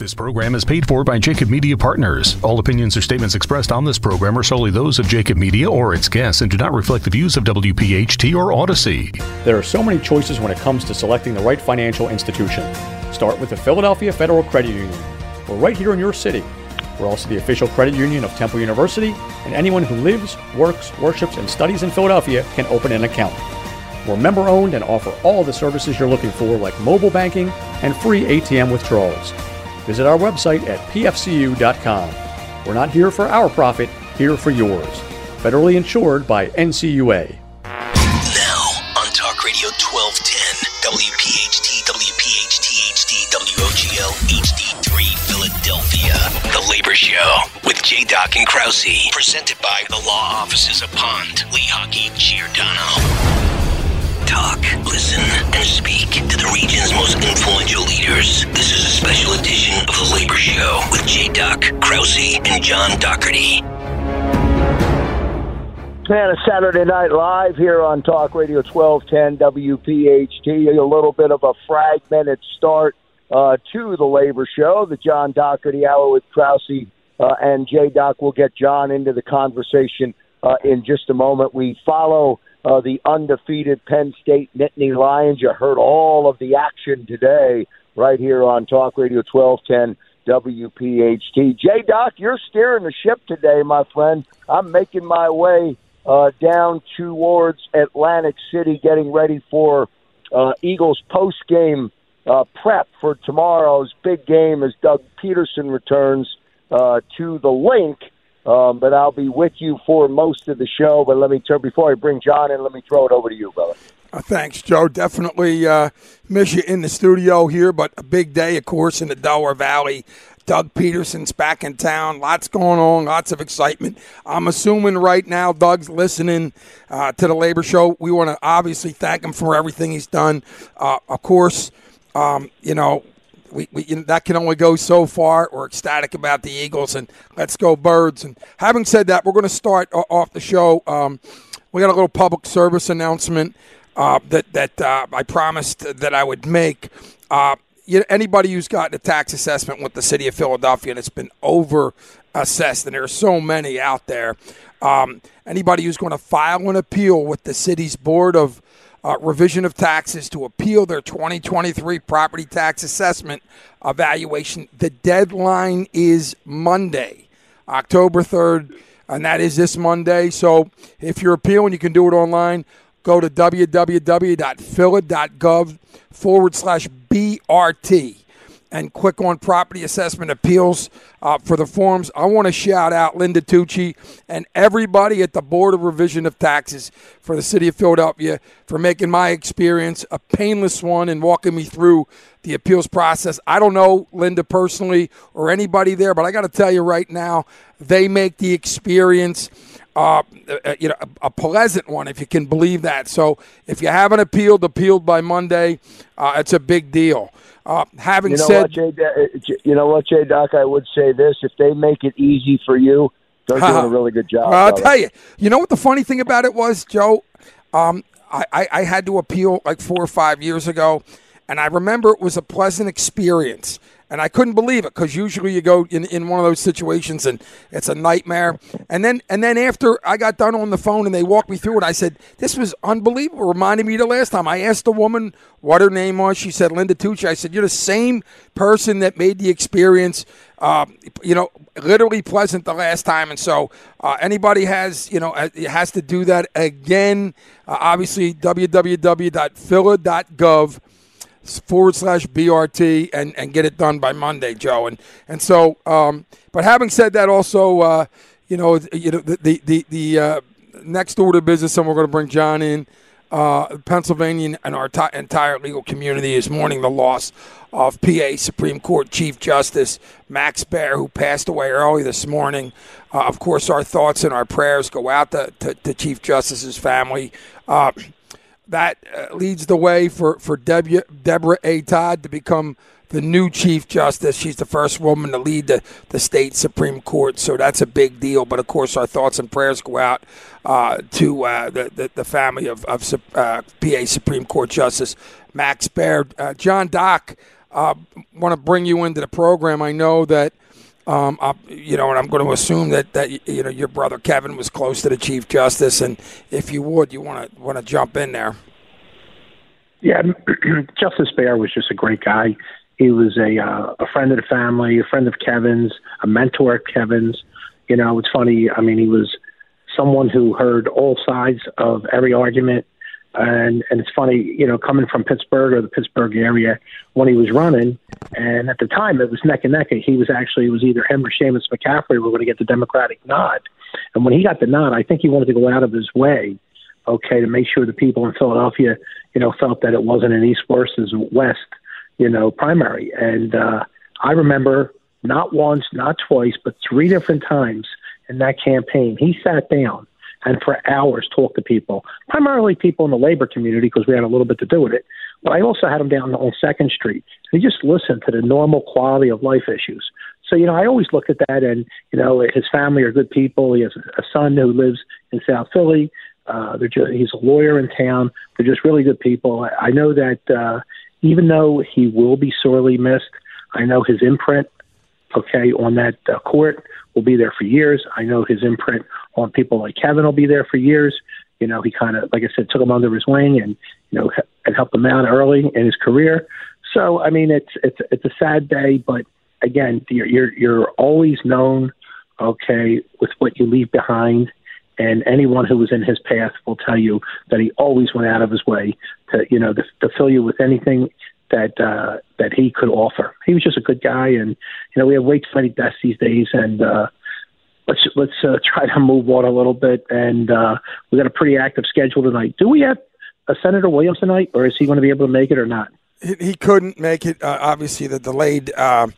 This program is paid for by Jacob Media Partners. All opinions or statements expressed on this program are solely those of Jacob Media or its guests and do not reflect the views of WPHT or Odyssey. There are so many choices when it comes to selecting the right financial institution. Start with the Philadelphia Federal Credit Union. We're right here in your city. We're also the official credit union of Temple University, and anyone who lives, works, worships, and studies in Philadelphia can open an account. We're member owned and offer all the services you're looking for, like mobile banking and free ATM withdrawals. Visit our website at pfcu.com. We're not here for our profit, here for yours. Federally insured by NCUA. Now on Talk Radio 1210, WPHT, WPHT, HD, WOGL, HD3, Philadelphia. The Labor Show with J. Doc and Krause. Presented by the law offices of Pond, Lehocky, Giordano talk, listen, and speak to the region's most influential leaders. This is a special edition of The Labor Show with J. Doc, Krause, and John Dougherty. Man, a Saturday Night Live here on Talk Radio 1210 WPHT. A little bit of a fragmented start uh, to the Labor Show, the John Dougherty Hour with Krause uh, and J. Doc. We'll get John into the conversation uh, in just a moment. We follow uh, the undefeated Penn State Nittany Lions. You heard all of the action today right here on Talk Radio 1210 WPHT. J Doc, you're steering the ship today, my friend. I'm making my way uh, down towards Atlantic City, getting ready for uh, Eagles post game uh, prep for tomorrow's big game as Doug Pederson returns uh, to the Linc. Um, but I'll be with you for most of the show. But let me turn before I bring John in. Let me throw it over to you, brother. Uh, thanks, Joe. Definitely uh, miss you in the studio here, but a big day, of course, in the Delaware Valley. Doug Pederson's back in town. Lots going on, lots of excitement. I'm assuming right now Doug's listening uh, to the Labor Show. We want to obviously thank him for everything he's done. Uh, of course, um, you know, we, we you know, that can only go so far. We're ecstatic about the Eagles and let's go birds. And having said that, we're going to start off the show. Um, we got a little public service announcement uh, that that uh, I promised that I would make. Uh, you know, anybody who's gotten a tax assessment with the city of Philadelphia and it's been over assessed, and there are so many out there. Um, anybody who's going to file an appeal with the city's board of uh, revision of taxes to appeal their 2023 property tax assessment evaluation. The deadline is Monday, October 3rd, and that is this Monday. So if you're appealing, you can do it online. Go to www.phila.gov forward slash BRT and click on property assessment appeals uh, for the forms. I want to shout out Linda Tucci and everybody at the Board of Revision of Taxes for the city of Philadelphia for making my experience a painless one and walking me through the appeals process. I don't know Linda personally or anybody there, but I got to tell you right now, they make the experience. Uh, uh, you know, a, a, pleasant one, if you can believe that. So, if you haven't appealed, appealed by Monday, uh, it's a big deal. Uh, having you know said, what, Jay, you know what, Jay Doc, I would say this: if they make it easy for you, they're doing a really good job. I'll tell you. You know what the funny thing about it was, Joe? Um, I, I, I had to appeal like four or five years ago, and I remember it was a pleasant experience and I couldn't believe it because usually you go in, in one of those situations and it's a nightmare. And then and then after I got done on the phone and they walked me through it, I said this was unbelievable. Reminded me the last time I asked the woman what her name was. She said Linda Tucci. I said you're the same person that made the experience. Uh, you know, literally pleasant the last time, and so uh, anybody has, you know, has to do that again. Uh, obviously, www.phila.gov forward slash BRT and, and get it done by Monday, Joe. And and so, um, but having said that, also, uh, you know, you know, the the the, the uh, next order of business, and we're going to bring John in. Uh, Pennsylvania and our t- entire legal community is mourning the loss of PA Supreme Court Chief Justice Max Baer, who passed away early this morning. Uh, of course, our thoughts and our prayers go out to, to, to Chief Justice's family. Uh, that uh, leads the way for, for Deb- Deborah A. Todd to become the new Chief Justice. She's the first woman to lead the, the state Supreme Court, so that's a big deal. But of course, our thoughts and prayers go out uh, to uh, the, the, the, family of, of uh, PA Supreme Court Justice Max Baer. Uh, John Doc, uh, want to bring you into the program. I know that. Um, I, you know, and I'm going to assume that, that you know your brother Kevin was close to the Chief Justice, and if you would, you want to want to jump in there. Yeah, Justice Baer was just a great guy. He was a uh, a friend of the family, a friend of Kevin's, a mentor of Kevin's. You know, it's funny. I mean, he was someone who heard all sides of every argument. And and it's funny, you know, coming from Pittsburgh or the Pittsburgh area when he was running, and at the time it was neck and neck. He was actually it was either him or Seamus McCaffrey were going to get the Democratic nod, and when he got the nod, I think he wanted to go out of his way, okay, to make sure the people in Philadelphia, you know, felt that it wasn't an East versus West, you know, primary. And uh, I remember not once, not twice, but three different times in that campaign, he sat down and for hours talked to people, primarily people in the labor community because we had a little bit to do with it. But I also had him down on Second Street. He just listened to the normal quality of life issues. So you know, I always look at that, and you know, his family are good people. He has a son who lives in South Philly. Uh, they're just, he's a lawyer in town. They're just really good people. I, I know that uh, even though he will be sorely missed, I know his imprint, okay, on that uh, court will be there for years. I know his imprint on people like Kevin will be there for years. You know, he kind of, like I said, took him under his wing and you know and helped him out early in his career. So I mean, it's it's it's a sad day, but again, you're you're, you're always known, okay, with what you leave behind. And anyone who was in his path will tell you that he always went out of his way to, you know, to, to fill you with anything that uh, that he could offer. He was just a good guy, and you know we have way too many deaths these days, and uh, let's let's uh, try to move on a little bit. And uh, we got a pretty active schedule tonight. Do we have a Senator Williams tonight, or is he going to be able to make it or not? He, he couldn't make it. Uh, obviously, the delayed. Uh,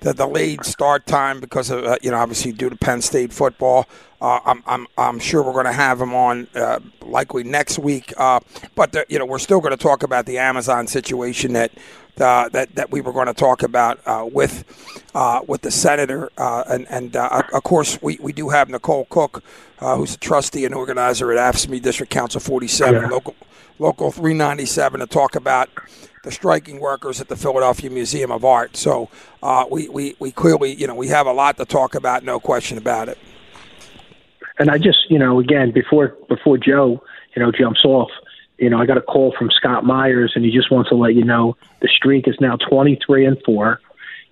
the delayed start time because of uh, you know obviously due to Penn State football. Uh, I'm, I'm I'm sure we're going to have him on uh, likely next week. Uh, but the, you know we're still going to talk about the Amazon situation that uh, that that we were going to talk about uh, with with the senator and and of course we, we do have Nicole Cook who's a trustee and organizer at AFSCME District Council 47 yeah. local local 397 to talk about the striking workers at the Philadelphia Museum of Art. So uh, we, we, we clearly, you know, we have a lot to talk about, no question about it. And I just, you know, again, before before Joe, you know, jumps off, you know, I got a call from Scott Myers, and he just wants to let you know the streak is now 23 and four.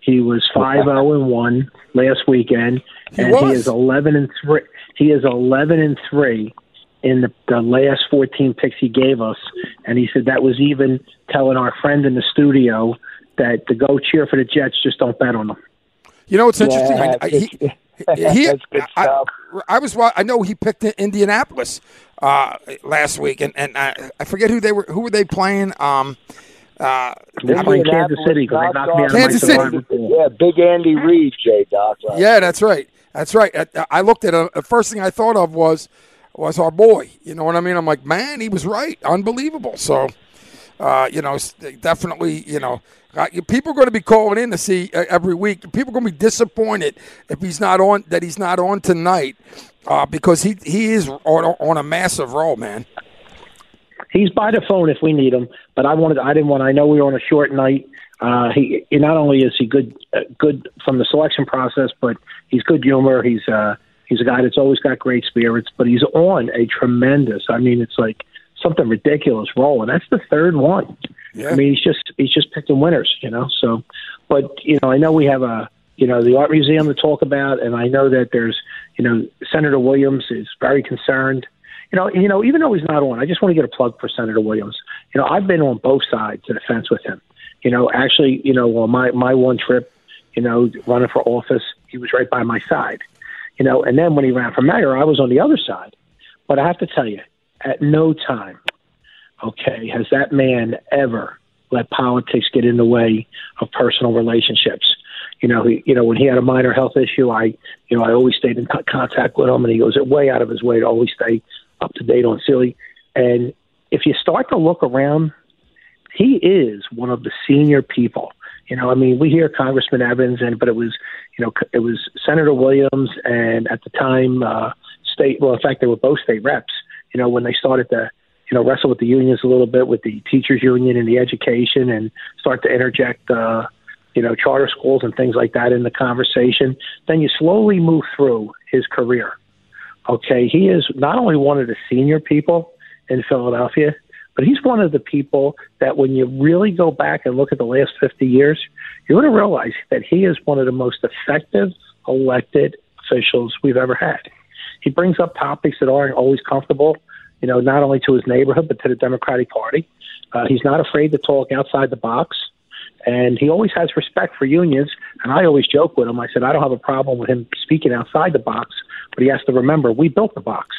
He was five zero oh and one last weekend, he and was. he is 11 and three. He is 11 and three in the, the last 14 picks he gave us, and he said that was even telling our friend in the studio that to go cheer for the Jets, just don't bet on them. You know what's interesting? Yeah, I, he, he, That's good I, stuff. I, was I know he picked Indianapolis uh, last week, and, and I, I forget who they were. Who were they playing? Um, uh, They're playing Kansas City because they knocked me out Kansas of my City. Yeah, Big Andy Reid, J Doc. right. Yeah, that's right. That's right. I, I looked at it. The first thing I thought of was was our boy. You know what I mean? I'm like, man, he was right. Unbelievable. So, uh, you know, s- definitely, you know, uh, people are going to be calling in to see uh, every week. People are going to be disappointed if he's not on that he's not on tonight uh, because he he is on, on a massive roll, man. He's by the phone if we need him, but I wanted I didn't want. I know we were on a short night. Uh, he not only is he good uh, good from the selection process, but he's good humor. He's uh, he's a guy that's always got great spirits, but he's on a tremendous. I mean, it's like something ridiculous roll, and that's the third one. Yeah. I mean, he's just he's just picking winners, you know. So, but you know, I know we have a you know the art museum to talk about, and I know that there's you know Senator Williams is very concerned. You know, you know, even though he's not on, I just want to get a plug for Senator Williams. You know, I've been on both sides of the fence with him. You know, actually, you know, on my my one trip, you know, running for office, he was right by my side. You know, and then when he ran for mayor, I was on the other side. But I have to tell you, at no time, okay, has that man ever let politics get in the way of personal relationships. You know, he, you know, when he had a minor health issue, I, you know, I always stayed in co- contact with him, and he goes way out of his way to always stay up to date on Philly. And if you start to look around, he is one of the senior people. You know, I mean, we hear Congressman Evans, and but it was, you know, it was Senator Williams, and at the time, uh, state. Well, in fact, they were both state reps. You know, when they started to, you know, wrestle with the unions a little bit, with the teachers union and the education, and start to interject, uh, you know, charter schools and things like that in the conversation. Then you slowly move through his career. Okay, he is not only one of the senior people in Philadelphia, but he's one of the people that when you really go back and look at the last 50 years, you're going to realize that he is one of the most effective elected officials we've ever had. He brings up topics that aren't always comfortable, you know, not only to his neighborhood, but to the Democratic Party. Uh, he's not afraid to talk outside the box. And he always has respect for unions. And I always joke with him. I said, I don't have a problem with him speaking outside the box, but he has to remember we built the box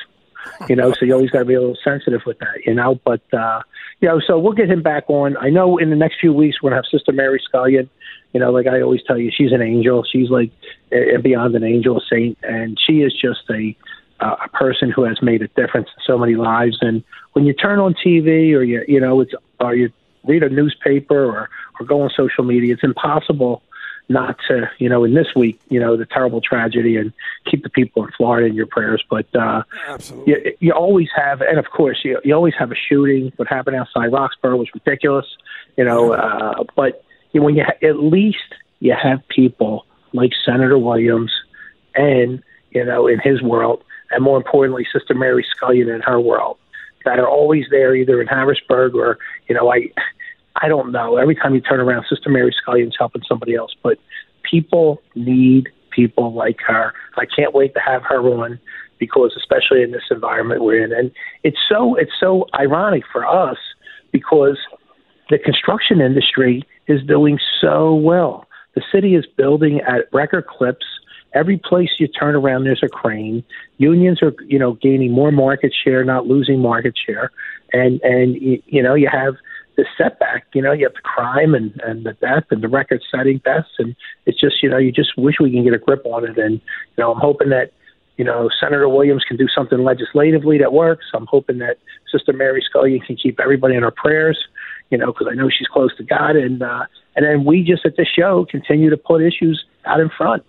you know, so you always got to be a little sensitive with that, you know. But uh, you know, so we'll get him back on. I know in the next few weeks we're gonna have Sister Mary Scullion. You know, like I always tell you, she's an angel. She's like uh, beyond an angel, a saint, and she is just a uh, a person who has made a difference in so many lives. And when you turn on TV or you you know it's or you read a newspaper or or go on social media, it's impossible not to, you know, in this week, you know, the terrible tragedy and keep the people in Florida in your prayers. But uh, Absolutely. You, you always have, and of course, you, you always have a shooting. What happened outside Roxborough was ridiculous, you know. Uh, but you know, when you ha- at least you have people like Senator Williams, and you know, in his world, and more importantly, Sister Mary Scullion in her world, that are always there, either in Harrisburg or, you know, I I don't know. Every time you turn around, Sister Mary Scullion's helping somebody else, but people need people like her. I can't wait to have her on because, especially in this environment we're in, and it's so it's so ironic for us because the construction industry is doing so well. The city is building at record clips. Every place you turn around, there's a crane. Unions are, you know, gaining more market share, not losing market share, and and you know you have the setback. You know, you have the crime and and the death and the record-setting deaths, and it's just you know you just wish we can get a grip on it. And you know, I'm hoping that you know Senator Williams can do something legislatively that works. I'm hoping that Sister Mary Scullion can keep everybody in her prayers. You know, because I know she's close to God, and uh, and then we just at the show continue to put issues out in front.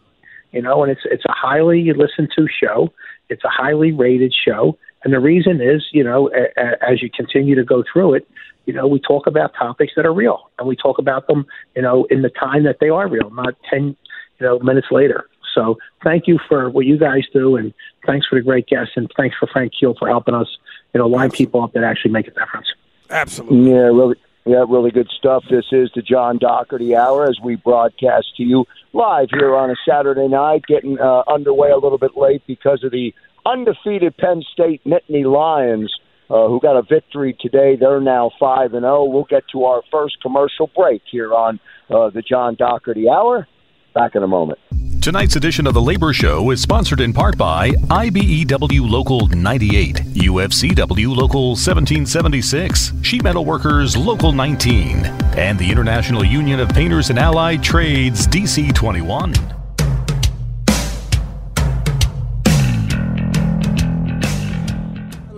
You know, and it's it's a highly listened to show. It's a highly rated show. And the reason is, you know, a, a, as you continue to go through it, you know, we talk about topics that are real, and we talk about them, you know, in the time that they are real, not ten, you know, minutes later. So thank you for what you guys do, and thanks for the great guests, and thanks for Frank Keel for helping us, you know, line people up that actually make a difference. Absolutely. Yeah, really. Yeah, really good stuff. This is the John Dougherty Hour as we broadcast to you live here on a Saturday night, getting uh, underway a little bit late because of the undefeated Penn State Nittany Lions uh, who got a victory today. They're now five and zero. We'll get to our first commercial break here on uh, the John Dougherty Hour. Back in a moment. Tonight's edition of the Labor Show is sponsored in part by IBEW Local 98, UFCW Local 1776, Sheet Metal Workers Local 19, and the International Union of Painters and Allied Trades DC 21.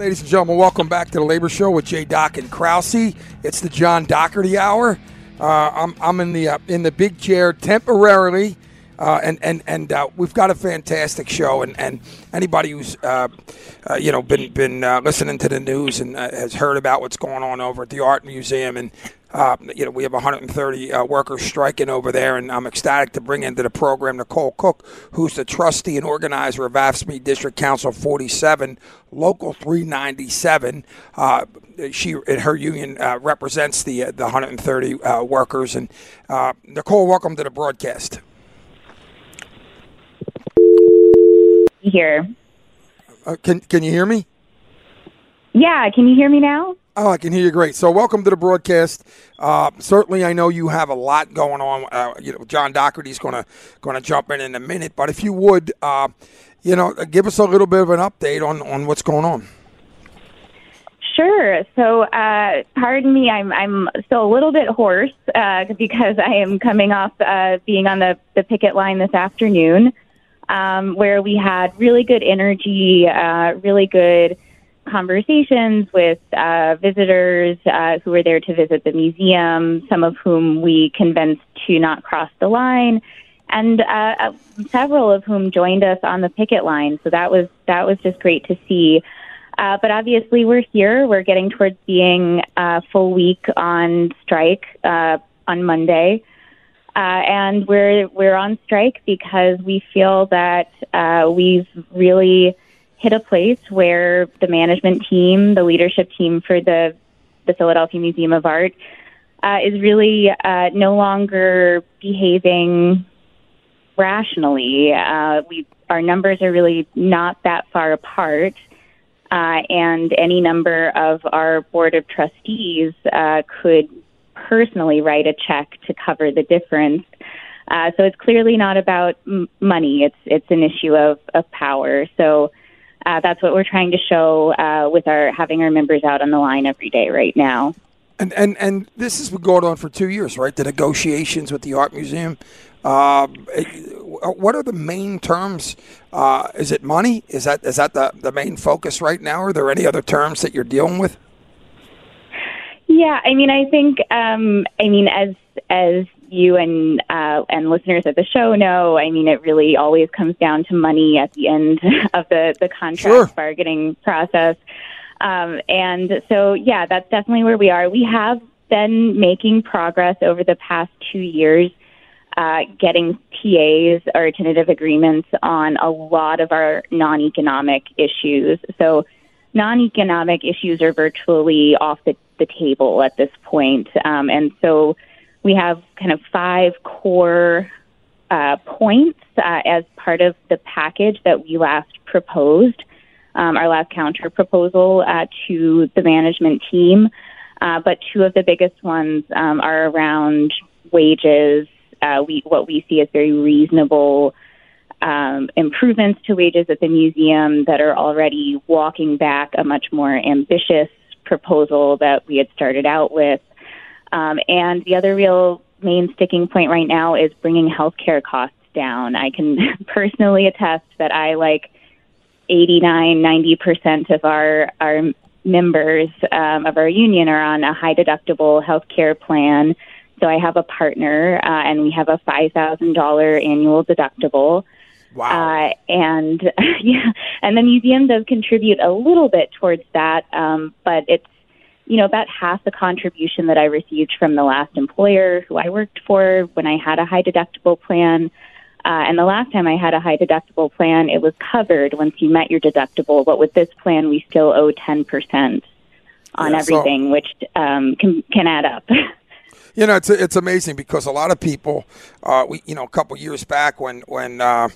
Ladies and gentlemen, welcome back to the Labor Show with Jay Doc and Krause. It's the John Doherty Hour. Uh, I'm, I'm in the uh, in the big chair temporarily, uh, and and and uh, we've got a fantastic show. And, and anybody who's uh, uh, you know been been listening to the news and has heard about what's going on over at the Art Museum and uh, you know, we have 130 uh, workers striking over there, and I'm ecstatic to bring into the program Nicole Cook, who's the trustee and organizer of AFSCME District Council 47, Local 397. Uh, she and her union uh, represents the uh, the 130 uh, workers. And Nicole, welcome to the broadcast. Here. can can you hear me? Yeah, can you hear me now? Oh, I can hear you great. So, welcome to the broadcast. Uh, certainly, I know you have a lot going on. Uh, you know, John Dougherty's going to going to jump in in a minute, but if you would, uh, you know, give us a little bit of an update on on what's going on. Sure. So, uh, pardon me, I'm I'm still a little bit hoarse uh, because I am coming off uh, being on the the picket line this afternoon, um, where we had really good energy, really good conversations with uh, visitors uh, who were there to visit the museum, some of whom we convinced to not cross the line, and uh, uh, several of whom joined us on the picket line. So that was that was just great to see. Uh, but obviously, we're here. We're getting towards being a full week on strike uh, on Monday. Uh, and we're we're on strike because we feel that uh, we've really hit a place where the management team, the leadership team for the the Philadelphia Museum of Art, uh, is really uh, no longer behaving rationally. Uh, we our numbers are really not that far apart. Uh, and any number of our board of trustees uh, could personally write a check to cover the difference. Uh, so it's clearly not about m- money. It's it's an issue of, of power. So uh, that's what we're trying to show uh, with our having our members out on the line every day right now. And and and this has been going on for two years, right? The negotiations with the art museum. Uh, what are the main terms? Uh, is it money? Is that is that the, the main focus right now? Are there any other terms that you're dealing with? Yeah, I mean, I think, um, I mean, as as you and uh, and listeners of the show know, I mean, it really always comes down to money at the end of the the contract Sure. bargaining process. Um, and so, yeah, that's definitely where we are. We have been making progress over the past two years, uh, getting TAs or tentative agreements on a lot of our non-economic issues. So, non-economic issues are virtually off the, the table at this point. Um, and so we have kind of five core uh, points uh, as part of the package that we last proposed, um, our last counter proposal uh, to the management team. Uh, but two of the biggest ones um, are around wages. Uh, we what we see as very reasonable um, improvements to wages at the museum that are already walking back a much more ambitious proposal that we had started out with. Um, and the other real main sticking point right now is bringing healthcare costs down. I can personally attest that I like 89, 90% of our, our members um, of our union are on a high deductible healthcare plan. So I have a partner, uh, and we have a $5,000 annual deductible. Wow. Uh, and yeah, and the museum does contribute a little bit towards that, um, but it's you know about half the contribution that I received from the last employer who I worked for when I had a high deductible plan. Uh, and the last time I had a high deductible plan, it was covered once you met your deductible. But with this plan, we still owe ten percent on Yeah, so- everything, which um, can can add up. You know, it's it's amazing because a lot of people, uh, we you know, a couple years back when when uh,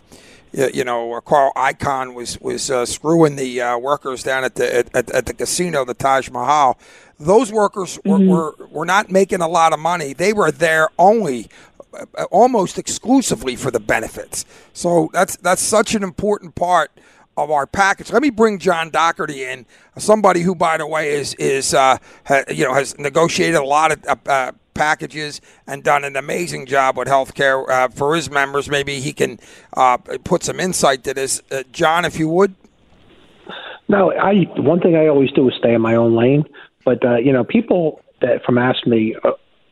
you, you know Carl Icahn was was uh, screwing the uh, workers down at the at, at the casino, the Taj Mahal. Those workers were, were were not making a lot of money. They were there only uh, almost exclusively for the benefits. So that's that's such an important part of our package. Let me bring John Dougherty in, somebody who, by the way, is is uh, ha, you know has negotiated a lot of uh, uh, packages and done an amazing job with healthcare uh, for his members. Maybe he can uh, put some insight to this, uh, John, if you would. No, I one thing I always do is stay in my own lane. But you know, people that from AFSCME,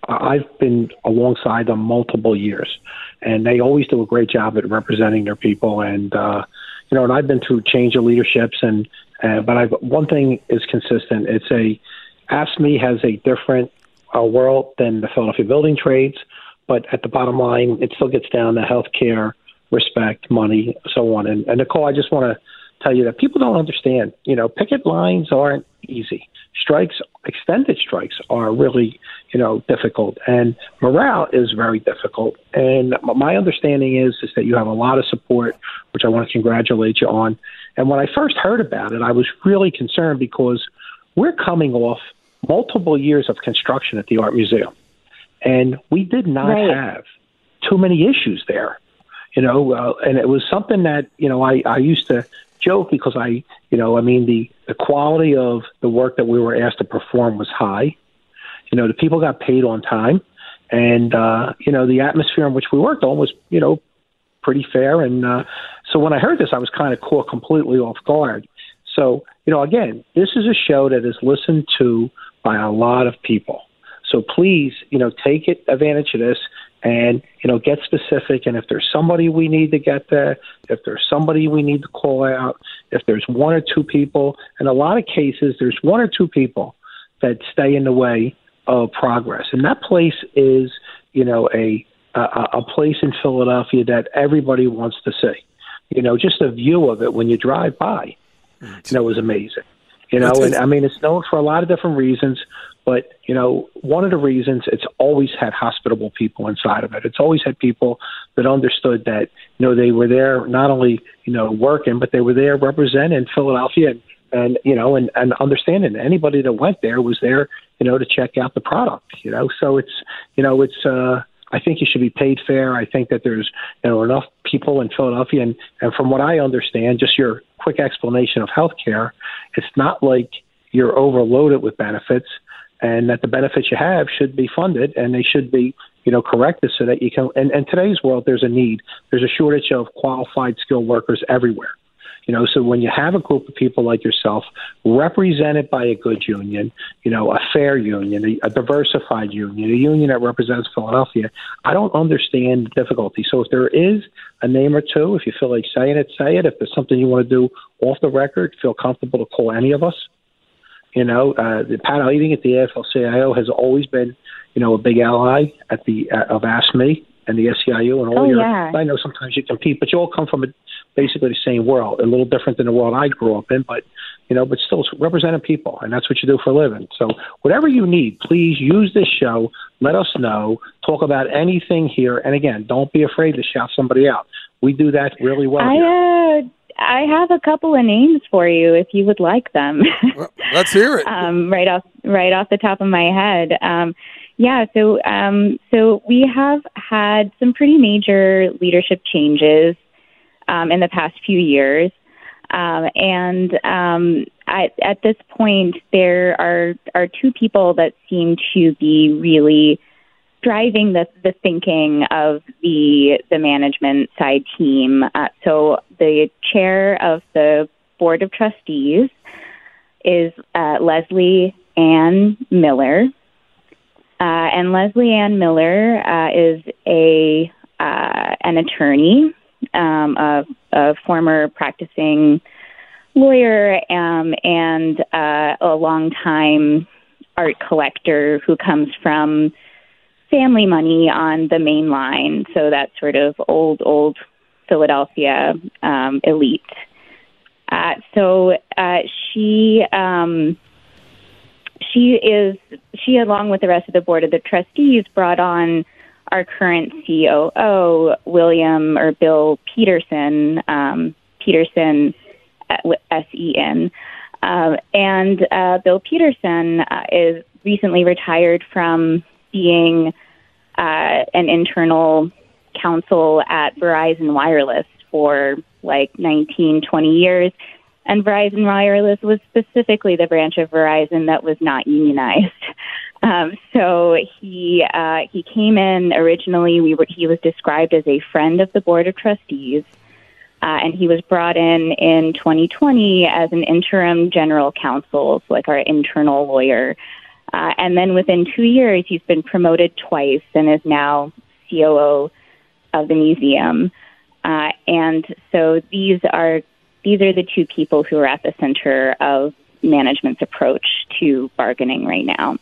I've been alongside them multiple years, and they always do a great job at representing their people. And you know, and I've been through change of leaderships, and uh, but I've one thing is consistent. It's a AFSCME has a different uh, world than the Philadelphia Building Trades, but at the bottom line, it still gets down to healthcare, respect, money, so on. And, and Nicole, I just want to tell you that people don't understand. You know, picket lines aren't easy. Strikes, extended strikes, are really, you know, difficult, and morale is very difficult. And my understanding is is that you have a lot of support, which I want to congratulate you on. And when I first heard about it, I was really concerned because we're coming off multiple years of construction at the art museum, and we did not Right. have too many issues there you know, uh, and it was something that you know I, I used to joke because I, you know, I mean the the quality of the work that we were asked to perform was high. You know, the people got paid on time, and uh, you know the atmosphere in which we worked on was, you know, pretty fair. And uh, so when I heard this, I was kind of caught completely off guard. So you know, again, this is a show that is listened to by a lot of people. So please, you know, take it advantage of this and you know get specific. And if there's somebody we need to get there, if there's somebody we need to call out, if there's one or two people, in a lot of cases, there's one or two people that stay in the way of progress, and that place is, you know, a a, a place in Philadelphia that everybody wants to see. You know, just a view of it when you drive by, you know, was amazing. You know, and I mean, it's known for a lot of different reasons, but you know, one of the reasons it's always had hospitable people inside of it. It's always had people that understood that you know they were there not only you know working, but they were there representing Philadelphia and, and you know and and understanding anybody that went there was there you know to check out the product. You know, so it's you know it's. uh I think you should be paid fair. I think that there's you know enough people in Philadelphia, and and from what I understand, just your quick explanation of healthcare, it's not like you're overloaded with benefits, and that the benefits you have should be funded and they should be you know corrected so that you can. And in today's world, there's a need. There's a shortage of qualified skilled workers everywhere. You know, so when you have a group of people like yourself represented by a good union, you know, a fair union, a, a diversified union, a union that represents Philadelphia, I don't understand the difficulty. So if there is a name or two, if you feel like saying it, say it. If there's something you want to do off the record, feel comfortable to call any of us. You know, uh, the Pat Eiding at the AFL-CIO has always been, you know, a big ally at the uh, of AFSCME and the SEIU and all Oh, your. yeah. I know sometimes you compete, but you all come from a, basically the same world, a little different than the world I grew up in, but you know, but still it's representing people, and that's what you do for a living. So whatever you need, please use this show. Let us know. Talk about anything here, and again, don't be afraid to shout somebody out. We do that really well. I uh, I have a couple of names for you if you would like them. Well, let's hear it. um, right off right off the top of my head. Um, yeah, so um, so we have had some pretty major leadership changes um, in the past few years, um, and um, at, at this point, there are are two people that seem to be really driving the the thinking of the the management side team. Uh, so the chair of the board of trustees is uh, Leslie Ann Miller. Uh, and Leslie Ann Miller uh, is a uh, an attorney, um, a, a former practicing lawyer, um, and uh, a longtime art collector who comes from family money on the main line. So that sort of old, old Philadelphia um, elite. Uh, so uh, she um, she is she along with the rest of the board of the trustees brought on our current COO William or Bill Petersen um, Petersen S E N uh, and uh, Bill Petersen uh, is recently retired from being uh, an internal counsel at Verizon Wireless for like 19, 20 years. And Verizon Wireless was specifically the branch of Verizon that was not unionized. Um, so he uh, he came in originally. We were he was described as a friend of the board of trustees, uh, and he was brought in in 2020 as an interim general counsel, so like our internal lawyer. Uh, and then within two years, he's been promoted twice and is now COO of the museum. Uh, and so these are these are the two people who are at the center of management's approach to bargaining right now.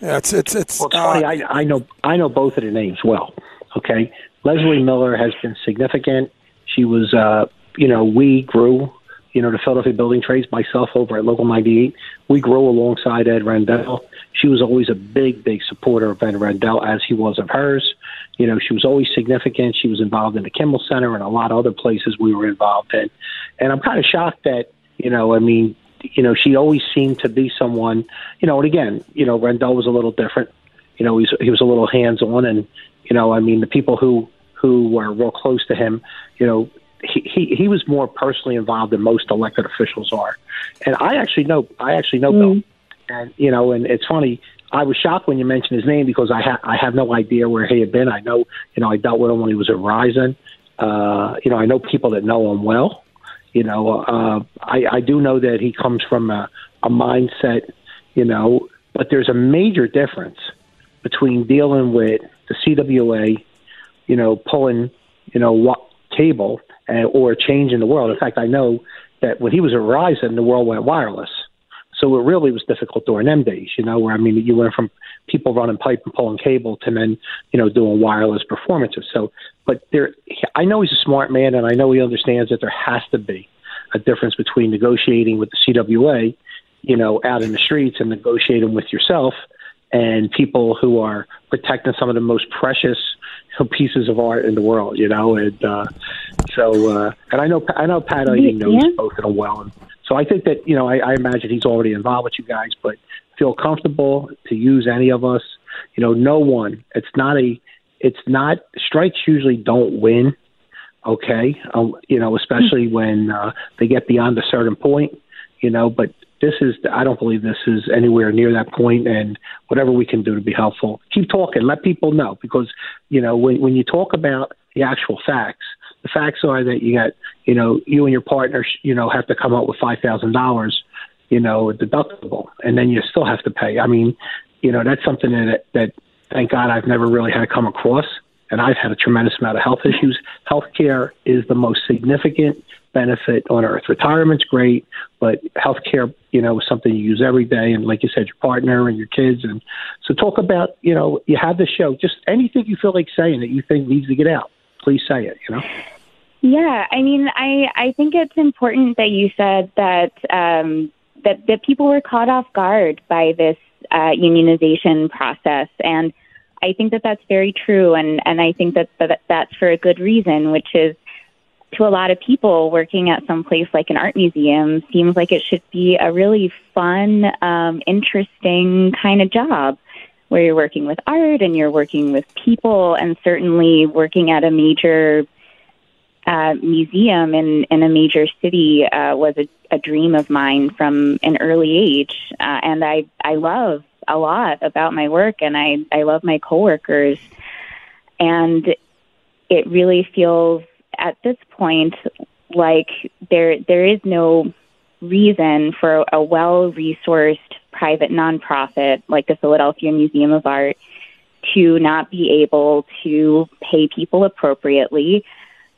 Yeah, it's it's it's. Well, it's uh, funny. I, I know I know both of the names well. Okay, Leslie Miller has been significant. She was, uh, you know, we grew, you know, the Philadelphia Building Trades. Myself over at Local 98, we grew alongside Ed Rendell. She was always a big, big supporter of Ed Rendell, as he was of hers. You know, she was always significant. She was involved in the Kimmel Center and a lot of other places we were involved in. And I'm kind of shocked that, you know, I mean, you know, she always seemed to be someone, you know, and again, you know, Rendell was a little different. You know, he's, he was a little hands on, and you know, I mean, the people who who were real close to him, you know, he, he he was more personally involved than most elected officials are. And I actually know, I actually know Bill, and you know, and it's funny. I was shocked when you mentioned his name because I ha- I have no idea where he had been. I know, you know, I dealt with him when he was at Verizon. Uh, you know, I know people that know him well. You know, uh, I, I do know that he comes from a, a mindset, you know, but there's a major difference between dealing with the CWA, you know, pulling, you know, what cable uh, or change in the world. In fact, I know that when he was at Verizon, the world went wireless. So it really was difficult during them days, you know, where I mean, you went from people running pipe and pulling cable to then, you know, doing wireless performances. So, but there, I know he's a smart man, and I know he understands that there has to be a difference between negotiating with the CWA, you know, out in the streets and negotiating with yourself and people who are protecting some of the most precious pieces of art in the world, you know, and uh, so uh, and I know I know Pat Eiding knows yeah. both of them well, and so I think that you know I, I imagine he's already involved with you guys, but feel comfortable to use any of us. You know, no one. It's not a. It's not strikes usually don't win. Okay, um, you know, especially when uh, they get beyond a certain point. You know, but this is I don't believe this is anywhere near that point and whatever we can do to be helpful keep talking let people know because you know when when you talk about the actual facts facts are that you got you know you and your partner you know have to come up with five thousand dollars you know deductible and then you still have to pay I mean you know that's something that that thank God I've never really had to come across and I've had a tremendous amount of health issues. Healthcare is the most significant benefit on earth. Retirement's great, but healthcare, you know, is something you use every day. And like you said, your partner and your kids. And so talk about, you know, you have the show, just anything you feel like saying that you think needs to get out, please say it, you know? Yeah, I mean, I, I think it's important that you said that, um, that, that people were caught off guard by this uh, unionization process. And I think that that's very true. And, and I think that, that that's for a good reason, which is to a lot of people working at some place like an art museum seems like it should be a really fun, um, interesting kind of job where you're working with art and you're working with people and certainly working at a major uh, museum in, in a major city uh, was a, a dream of mine from an early age. Uh, and I, I love a lot about my work and I, I love my coworkers. And it really feels at this point like there there is no reason for a well resourced private nonprofit like the Philadelphia Museum of Art to not be able to pay people appropriately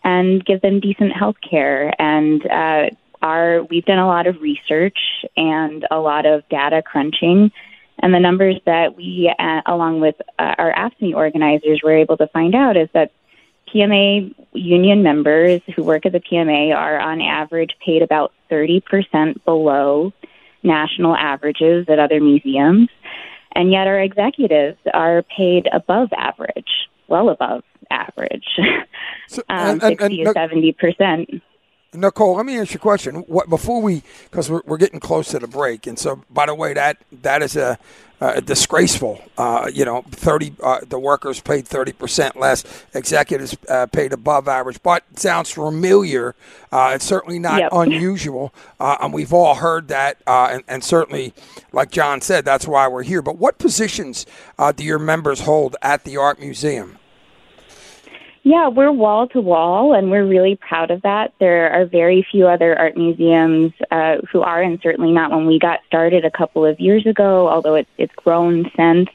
and give them decent health care. And uh, our we've done a lot of research and a lot of data crunching. And the numbers that we uh, along with uh, our AFSCME organizers were able to find out is that PMA union members who work at the PMA are on average paid about 30% below national averages at other museums. And yet our executives are paid above average, well above average, so, um, and, and, 60 to 70%. Nicole, let me ask you a question. What before we, because we're, we're getting close to the break, and so by the way, that that is a, a disgraceful. Uh, you know, thirty uh, the workers paid thirty percent less, executives uh, paid above average, but sounds familiar. Uh, it's certainly not yep. unusual, uh, and we've all heard that, uh, and, and, certainly, like John said, that's why we're here. But what positions do your members hold at the art museum? Yeah, we're wall to wall, and we're really proud of that. There are very few other art museums uh, who are, and certainly not when we got started a couple of years ago, although it's, it's grown since.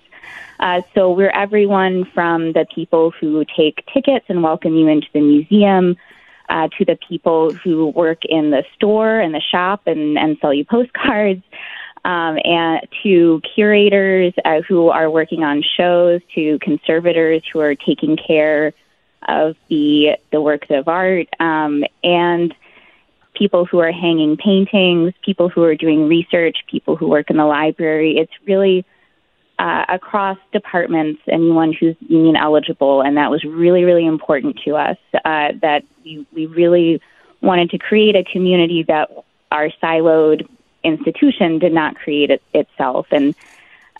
Uh, so we're everyone from the people who take tickets and welcome you into the museum uh, to the people who work in the store and the shop and, and sell you postcards. Um, and to curators uh, who are working on shows, to conservators who are taking care of the the works of art um, and people who are hanging paintings, people who are doing research, people who work in the library. It's really uh, across departments, anyone who's union eligible, and that was really, really important to us. Uh, that we, we really wanted to create a community that our siloed institution did not create it, itself, and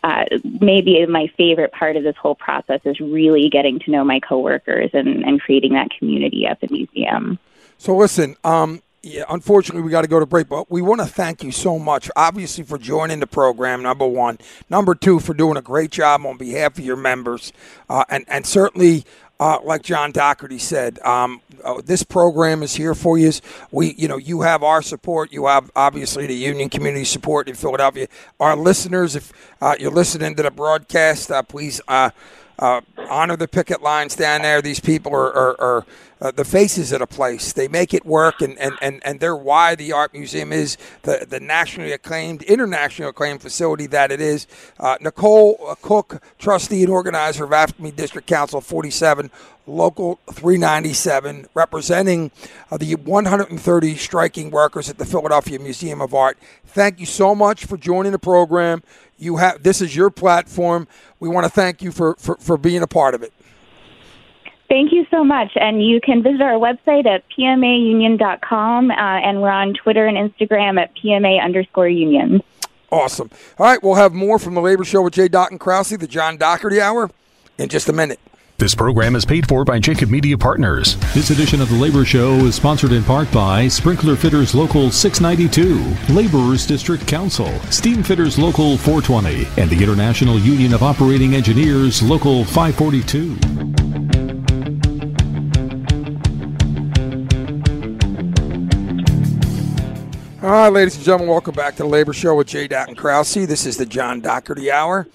uh, maybe my favorite part of this whole process is really getting to know my coworkers and, and creating that community at the museum. So listen, um, yeah, unfortunately, we got to go to break, but we want to thank you so much, obviously, for joining the program. Number one, number two, for doing a great job on behalf of your members, uh, and and certainly uh, like John Dougherty said, um, uh, this program is here for you. We, you know, you have our support. You have obviously the union community support in Philadelphia. Our listeners, if uh, you're listening to the broadcast, uh, please uh, honor the picket lines down there. These people are, are, are uh, the faces of the place. They make it work, and, and, and, and they're why the art museum is the, the nationally acclaimed, internationally acclaimed facility that it is. Uh, Nicole uh, Cook, trustee and organizer of AFSCME District Council 47, Local 397, representing uh, the 130 striking workers at the Philadelphia Museum of Art. Thank you so much for joining the program. You have this is your platform. We want to thank you for, for, for being a part of it. Thank you so much. And you can visit our website at pmaunion.com, uh, and we're on Twitter and Instagram at pma underscore union. Awesome. All right, we'll have more from the Labor Show with Jay Doc and Krause, the John Dougherty Hour, in just a minute. This program is paid for by Jacob Media Partners. This edition of The Labor Show is sponsored in part by Sprinkler Fitters Local 692, Laborers District Council, Steam Fitters Local 420, and the International Union of Operating Engineers Local 542. All right, ladies and gentlemen, welcome back to the Labor Show with Jay Doc and Krause. This is the John Dougherty Hour.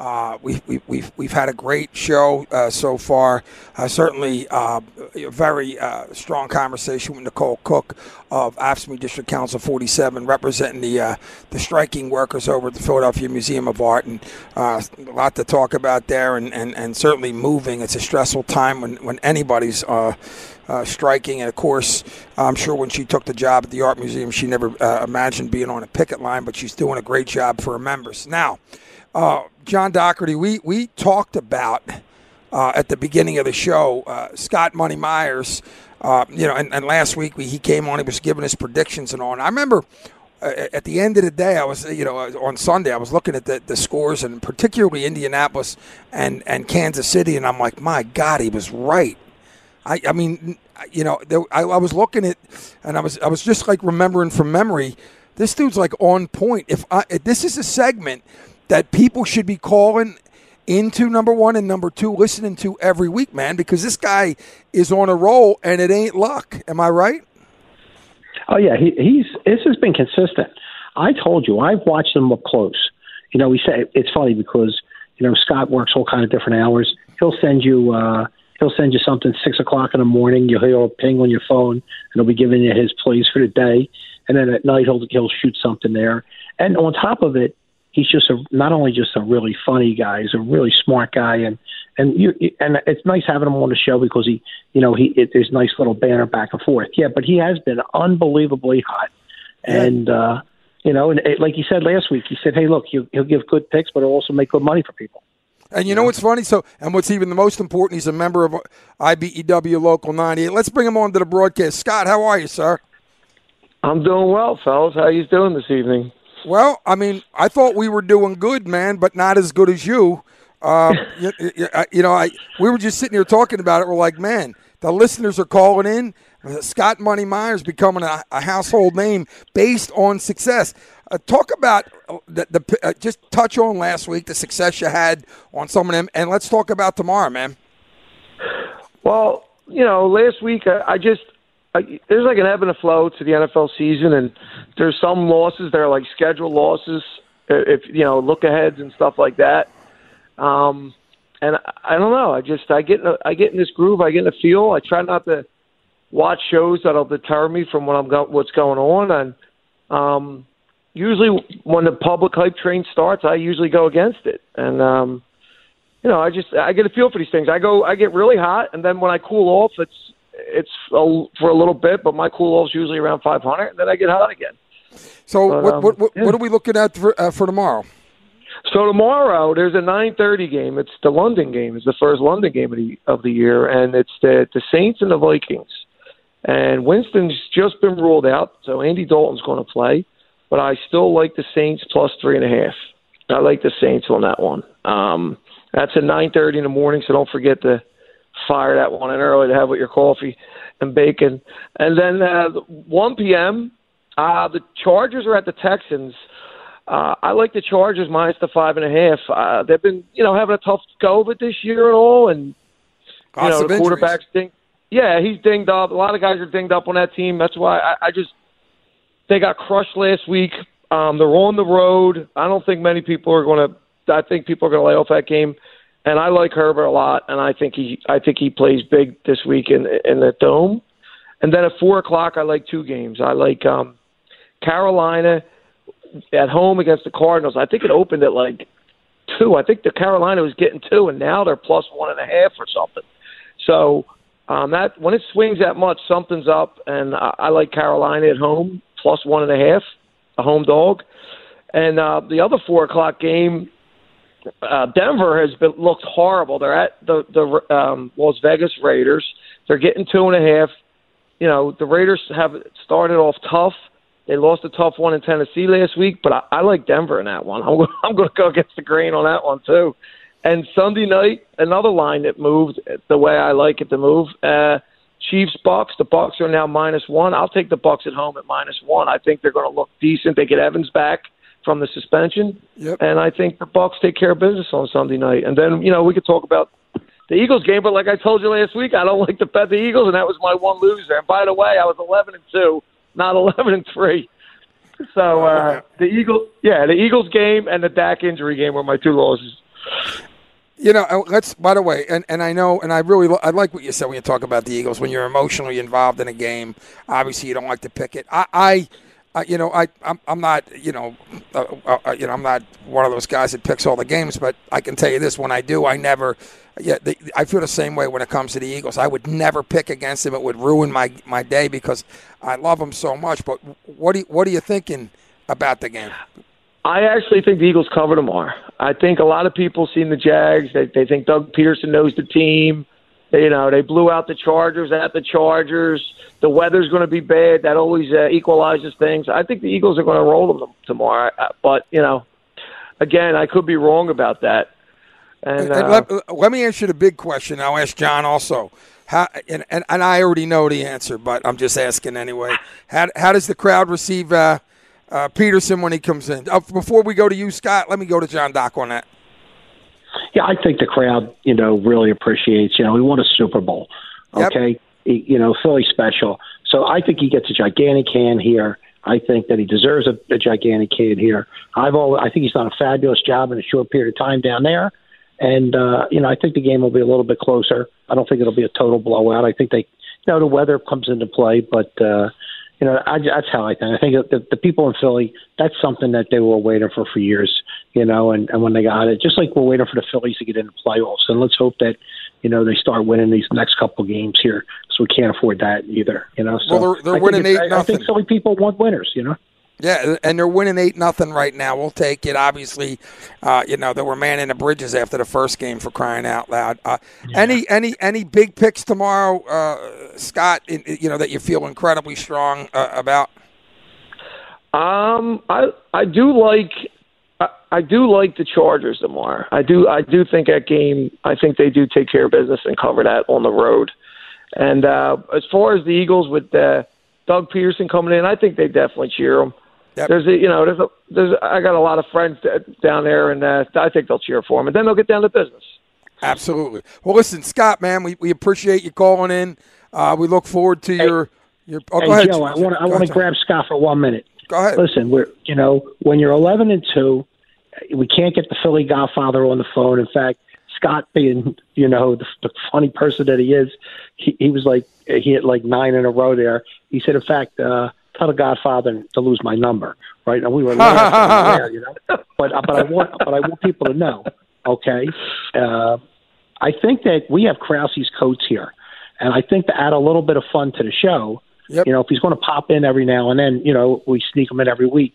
Uh, we, we, we've, we've had a great show uh, so far. Uh, certainly uh, a very uh, strong conversation with Nicole Cook of AFSCME District Council 47, representing the uh, the striking workers over at the Philadelphia Museum of Art. And a lot to talk about there, and, and, and certainly moving. It's a stressful time when, when anybody's. Uh, striking. And of course, I'm sure when she took the job at the Art Museum, she never uh, imagined being on a picket line, but she's doing a great job for her members. Now, uh, John Dougherty, we, we talked about uh, at the beginning of the show uh, Scott Money Myers. Uh, you know, and, and last week we, he came on, he was giving his predictions and all. And I remember at the end of the day, I was, you know, on Sunday, I was looking at the, the scores and particularly Indianapolis and, and Kansas City, and I'm like, my God, he was right. I, I mean, you know, there, I, I was looking at, and I was, I was just like remembering from memory, this dude's like on point. If, I, if this is a segment that people should be calling into number one and number two, listening to every week, man, because this guy is on a roll and it ain't luck. Am I right? Oh yeah, he, he's this has been consistent. I told you, I've watched him up close. You know, we say it's funny because you know Scott works all kind of different hours. He'll send you. uh He'll send you something six o'clock in the morning. You'll hear a ping on your phone, and he'll be giving you his plays for the day. And then at night, he'll he'll shoot something there. And on top of it, he's just a not only just a really funny guy, he's a really smart guy, and and you and it's nice having him on the show because he, you know, he it, there's nice little banner back and forth. Yeah, but he has been unbelievably hot, yeah. and uh, you know, and it, like he said last week, he said, hey, look, he'll, he'll give good picks, but he'll also make good money for people. And you know what's funny? So, and what's even the most important, he's a member of IBEW Local 98. Let's bring him on to the broadcast. Scott, how are you, sir? I'm doing well, fellas. How you doing this evening? Well, I mean, I thought we were doing good, man, but not as good as you. Um, you, you, know, I we were just sitting here talking about it. We're like, man, the listeners are calling in. Scott Money Myers becoming a, a household name based on success. Uh, talk about uh, the, the uh, just touch on last week the success you had on some of them, and let's talk about tomorrow, man. Well, you know, last week I, I just I, there's like an ebb and a flow to the NFL season, and there's some losses that are like scheduled losses, if you know look aheads and stuff like that. Um, and I, I don't know. I just I get in a, I get in this groove. I get in a feel. I try not to watch shows that'll deter me from what I'm go- what's going on. And um, usually when the public hype train starts, I usually go against it. And um, you know, I just I get a feel for these things. I go I get really hot, and then when I cool off, it's it's a, for a little bit, but my cool off is usually around 500, and then I get hot again. So but, what, um, what, what, yeah. what, are we looking at for, uh, for tomorrow? So tomorrow there's a 9:30 game. It's the London game. It's the first London game of the of the year, and it's the the Saints and the Vikings. And Winston's just been ruled out, so Andy Dalton's going to play. But I still like the Saints plus three and a half. I like the Saints on that one. Um, that's at 9:30 in the morning, so don't forget to fire that one in early to have with your coffee and bacon. And then uh, 1 p.m., uh, the Chargers are at the Texans. Uh, I like the Chargers minus the five and a half. Uh, they've been, you know, having a tough go of it this year and all, and you Lots know the quarterback's ding. Yeah, he's dinged up. A lot of guys are dinged up on that team. That's why I, I just they got crushed last week. Um, they're on the road. I don't think many people are going to. I think people are going to lay off that game. and I like Herbert a lot, and I think he I think he plays big this week in in the dome. And then at four o'clock, I like two games. I like um, Carolina at home against the Cardinals. I think it opened at like two. I think the Carolina was getting two, and now they're plus one and a half or something. So um, that when it swings that much, something's up, and I, I like Carolina at home plus one and a half, a home dog. And uh, the other four o'clock game, uh, Denver has been looked horrible. They're at the the um, Las Vegas Raiders. They're getting two and a half. You know the Raiders have started off tough. They lost a tough one in Tennessee last week, but I, I like Denver in that one. I'm, I'm going to go against the grain on that one too. And Sunday night, another line that moved the way I like it to move. Uh, Chiefs Bucks. The Bucks are now minus one. I'll take the Bucks at home at minus one. I think they're going to look decent. They get Evans back from the suspension, Yep. and I think the Bucks take care of business on Sunday night. And then you know we could talk about the Eagles game, but like I told you last week, I don't like to bet the Eagles, and that was my one loser. And by the way, I was eleven and two, not eleven and three. So uh, the Eagles, yeah, the Eagles game and the Dak injury game were my two losses. You know, uh, let's. By the way, and, and I know, and I really, I like what you said when you talk about the Eagles. When you're emotionally involved in a game, obviously you don't like to pick it. I, I, uh, you know, I, I'm, I'm not, you know, uh, uh, you know, I'm not one of those guys that picks all the games. But I can tell you this: when I do, I never. Yeah, the, I feel the same way when it comes to the Eagles. I would never pick against them. It would ruin my my day because I love them so much. But what do you, what are you thinking about the game? I actually think the Eagles cover tomorrow. I think a lot of people seen the Jags. They they think Doug Pederson knows the team. They, you know, they blew out the Chargers at the Chargers. The weather's going to be bad. That always uh, equalizes things. I think the Eagles are going to roll them tomorrow. Uh, But you know, again, I could be wrong about that. And, And uh, let, let me answer the big question. I'll ask John also. How and, and, and I already know the answer, but I'm just asking anyway. How, how does the crowd receive uh, uh, Pederson when he comes in? Uh, before we go to you, Scott, let me go to John Doc on that. Yeah, I think the crowd, you know, really appreciates. You know, we won a Super Bowl. Yep. Okay, He- you know, Philly special. So I think he gets a gigantic hand here. I think that he deserves a, a gigantic hand here. I've always, I think he's done a fabulous job in a short period of time down there. And uh, you know, I think the game will be a little bit closer. I don't think it'll be a total blowout. I think they, you know, the weather comes into play, but uh, you know, I, that's how I think. I think the, the people in Philly, that's something that they were waiting for for years, you know, and, and when they got it, just like we're waiting for the Phillies to get into the playoffs. And let's hope that, you know, they start winning these next couple games here, so we can't afford that either, you know. So Well, they're- they're I think winning it's- eight I, I think. Philly people want winners, you know. Yeah, and they're winning eight nothing right now. We'll take it. Obviously, uh, you know they were manning the bridges after the first game for crying out loud. Uh, Any any any big picks tomorrow, uh, Scott? In, you know that you feel incredibly strong uh, about. Um, I I do like I, I do like the Chargers tomorrow. I do I do think that game. I think they do take care of business and cover that on the road. And uh, as far as the Eagles with uh, Doug Pederson coming in, I think they definitely cheer him. Yep. There's a you know there's a there's I got a lot of friends uh, down there, and uh, I think they'll cheer for him, and then they'll get down to business. Absolutely. Well, listen, Scott, man, we, we appreciate you calling in. Uh, we look forward to your your. Oh, hey go ahead. Joe, I want I want to grab Scott for one minute. Go ahead. Listen, we're you know when you're 11 and two, we can't get the Philly Godfather on the phone. In fact, Scott, being you know the, the funny person that he is, he, he was like he hit like nine in a row there. He said, in fact, uh, tell the Godfather to lose my number. Right, and we were laughing there, you know. But but I want but I want people to know, okay. Uh, I think that we have Krause's coats here, and I think to add a little bit of fun to the show, Yep. you know, if he's going to pop in every now and then, you know, we sneak him in every week.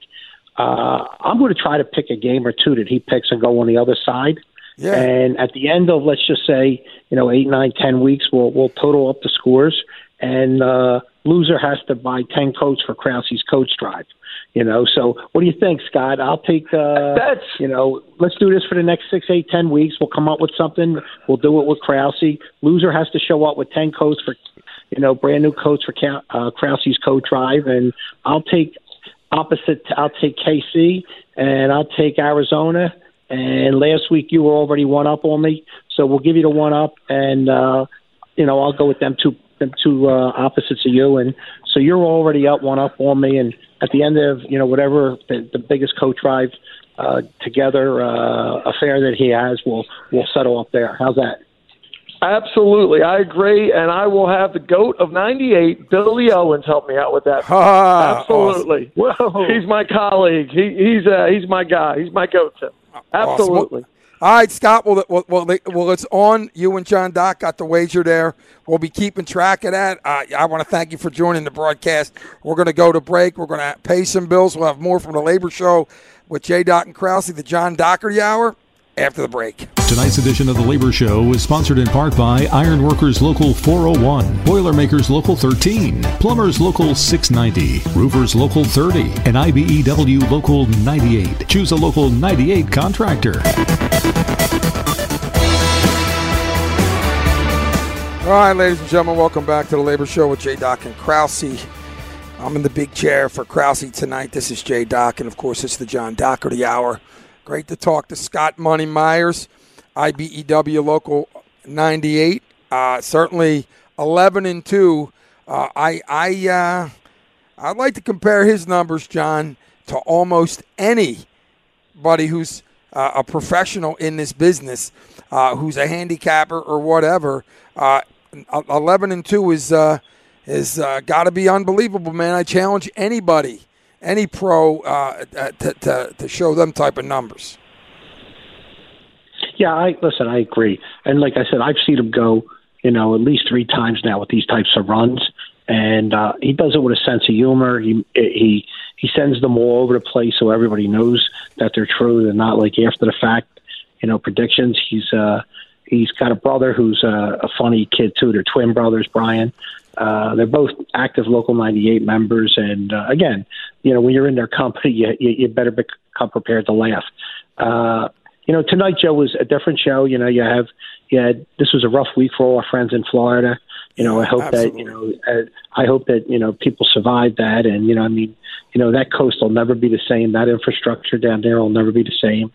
Uh, I'm going to try to pick a game or two that he picks and go on the other side. Yeah. And at the end of let's just say, you know, eight, nine, ten weeks, we'll we'll total up the scores, and uh, loser has to buy ten coats for Krause's coach drive. You know, so what do you think, Scott? I'll take. Uh, That's you know, let's do this for the next six, eight, ten weeks. We'll come up with something. We'll do it with Krause. Loser has to show up with ten coats for, you know, brand new coats for uh, Krause's coat drive, and I'll take opposite. I'll take KC, and I'll take Arizona. And last week you were already one up on me, so we'll give you the one up, and uh, you know I'll go with them two them two uh, opposites of you, and so you're already up one up on me, and at the end of you know whatever the, the biggest co-drive uh, together uh, affair that he has, we'll we'll settle up there. How's that? Absolutely, I agree, and I will have the goat of '98, Billy Owens, help me out with that. Ah, Absolutely, Whoa. he's my colleague. He, he's uh, he's my guy. He's my go-to. Absolutely. Awesome. All right, Scott. Well, well, well, it's on. You and John Doc got the wager there. We'll be keeping track of that. Uh, I want to thank you for joining the broadcast. We're going to go to break. We're going to pay some bills. We'll have more from the Labor Show with J. Doc and Krause, the John Dougherty Hour, after the break. Tonight's edition of the Labor Show is sponsored in part by Ironworkers Local 401, Boilermakers Local 13, Plumbers Local 690, Roofers Local 30, and IBEW Local 98. Choose a Local 98 contractor. All right, ladies and gentlemen, welcome back to the Labor Show with J. Doc and Krause. I'm in the big chair for Krause tonight. This is J. Doc, and of course, it's the John Dougherty Hour. Great to talk to Scott Money Myers, IBEW Local 98. Uh, certainly 11 and 2. Uh, I, I, uh, I'd like to compare his numbers, John, to almost anybody who's uh, a professional in this business, uh, who's a handicapper or whatever. Uh, 11 and 2 is is got to be unbelievable, man. I challenge anybody, any pro, uh, uh, to, to to show them type of numbers. Yeah, I listen. I agree, and like I said, I've seen him go, you know, at least three times now with these types of runs, and uh, he does it with a sense of humor. He he he sends them all over the place so everybody knows that they're true. They're not like after the fact, you know, predictions. He's uh he's got a brother who's a, a funny kid too. They're twin brothers, Brian. Uh, they're both active local 98 members, and uh, again, you know, when you're in their company, you, you, you better become prepared to laugh. Uh, you know, tonight, Joe, was a different show. You know, you have, you had, this was a rough week for all our friends in Florida. You know, I hope Absolutely. that, you know, uh, I hope that, you know, people survive that. And, you know, I mean, you know, that coast will never be the same. That infrastructure down there will never be the same.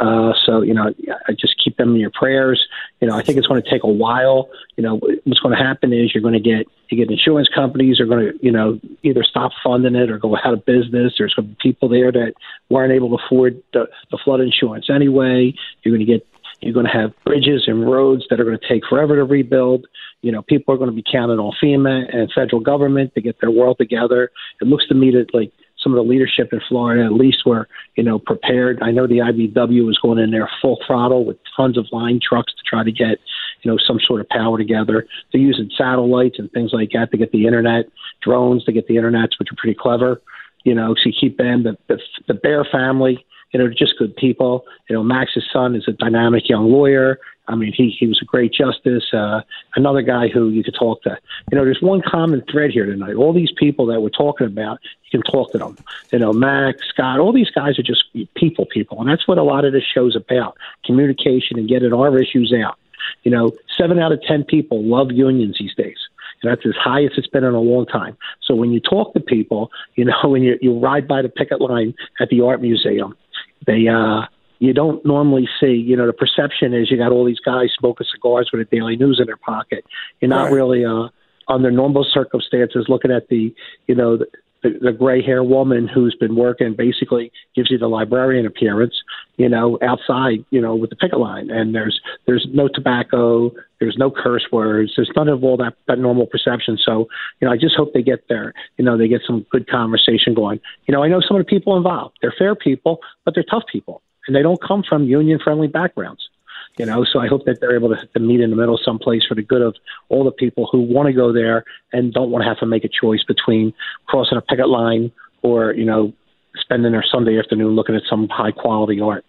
Uh, so, you know, I just keep them in your prayers. You know, I think it's going to take a while. You know, what's going to happen is you're going to get, you get insurance companies are going to, you know, either stop funding it or go out of business. There's going to be people there that weren't able to afford the, the flood insurance anyway. You're going to get, you're going to have bridges and roads that are going to take forever to rebuild. You know, people are going to be counting on FEMA and federal government to get their world together. It looks to me that like some of the leadership in Florida at least were, you know, prepared. I know the IBEW was going in there full throttle with tons of line trucks to try to get, you know, some sort of power together. They're using satellites and things like that to get the internet, drones to get the internet, which are pretty clever. You know, so you keep them. The the, the Baer family, you know, just good people. You know, Max's son is a dynamic young lawyer. I mean, he he was a great justice. Uh, another guy who you could talk to. You know, there's one common thread here tonight. All these people that we're talking about, you can talk to them. You know, Max, Scott, all these guys are just people, people, and that's what a lot of this show's about: communication and getting our issues out. You know, seven out of ten people love unions these days. And that's as high as it's been in a long time. So when you talk to people, you know, when you, you ride by the picket line at the art museum, they uh you don't normally see, you know, the perception is you got all these guys smoking cigars with a daily news in their pocket. You're not Right. really uh under normal circumstances looking at the, you know, the, the, the gray hair woman who's been working basically gives you the librarian appearance, you know, outside, you know, with the picket line. And there's there's no tobacco, there's no curse words, there's none of all that that normal perception. So, you know, I just hope they get there, you know, they get some good conversation going. You know, I know some of the people involved. They're fair people, but they're tough people. And they don't come from union friendly backgrounds. You know, so I hope that they're able to, to meet in the middle someplace for the good of all the people who want to go there and don't want to have to make a choice between crossing a picket line or, you know, spending their Sunday afternoon looking at some high quality art.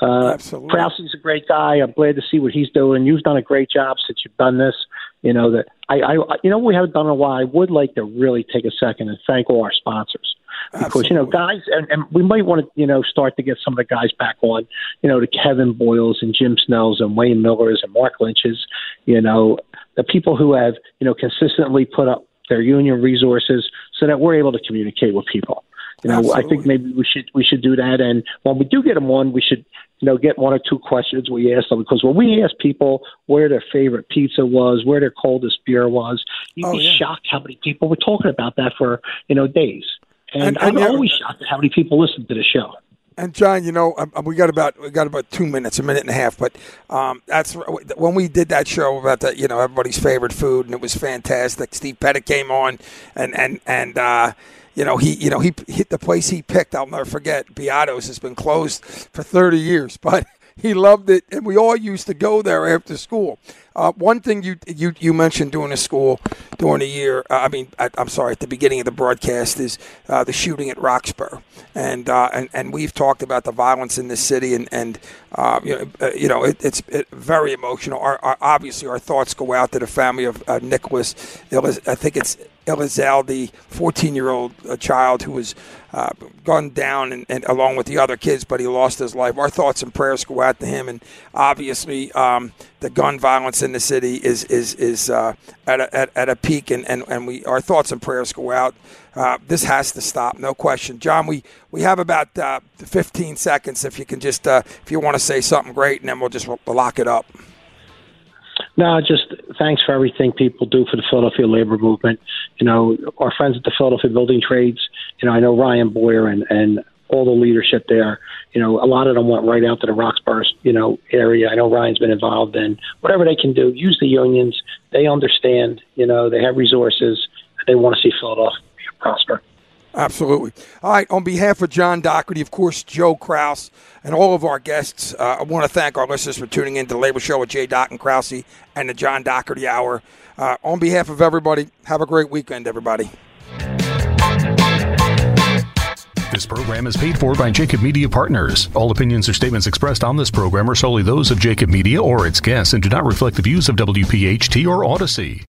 Uh, Absolutely. Krause's a great guy. I'm glad to see what he's doing. You've done a great job since you've done this. You know that I, I you know, we haven't done in a while. I would like to really take a second and thank all our sponsors because you know, guys, and, and we might want to you know start to get some of the guys back on. You know, the Kevin Boyles and Jim Snells and Wayne Millers and Mark Lynch's. You know, the people who have you know consistently put up their union resources so that we're able to communicate with people. You know, I think maybe we should we should do that. And when we do get them on, we should you know get one or two questions we ask them because when we ask people where their favorite pizza was, where their coldest beer was, you'd Oh, be yeah. shocked how many people were talking about that for you know days. And, And- and I'm always shocked at how many people listen to the show. And John, you know, um, we got about we got about two minutes, a minute and a half. But um, that's when we did that show about the you know everybody's favorite food, and it was fantastic. Steve Pettit came on, and and and uh, you know he you know he hit the place he picked. I'll never forget. Beato's has been closed for thirty years, but he loved it, and we all used to go there after school. Uh, one thing you you you mentioned during the school during the year, uh, I mean, I, am sorry, at the beginning of the broadcast is uh, the shooting at Roxborough, and uh, and and we've talked about the violence in this city, and and uh, you know uh, you know it, it's it, very emotional. Our, our, obviously our thoughts go out to the family of Nicholas. Was, I think it's Elizalde, the 14 year old child who was uh, gunned down and, and, along with the other kids, but he lost his life. Our thoughts and prayers go out to him, and obviously um, the gun violence in the city is is is uh, at, a, at, at a peak, and, and, and we our thoughts and prayers go out. Uh, this has to stop, no question. John, we, we have about uh, 15 seconds. If you can just uh, if you want to say something great, and then we'll just lock it up. No, just thanks for everything people do for the Philadelphia labor movement. You know, our friends at the Philadelphia Building Trades. You know, I know Ryan Boyer and and all the leadership there. You know, a lot of them went right out to the Roxborough, you know, area. I know Ryan's been involved in whatever they can do. Use the unions. They understand. You know, they have resources. They want to see Philadelphia prosper. Absolutely. All right. On behalf of John Dougherty, of course, Joe Kraus, and all of our guests, uh, I want to thank our listeners for tuning in to the Labor Show with Jay Doc and Krause and the John Dougherty Hour. Uh, on behalf of everybody, have a great weekend, everybody. This program is paid for by Jacob Media Partners. All opinions or statements expressed on this program are solely those of Jacob Media or its guests and do not reflect the views of WPHT or Audacy.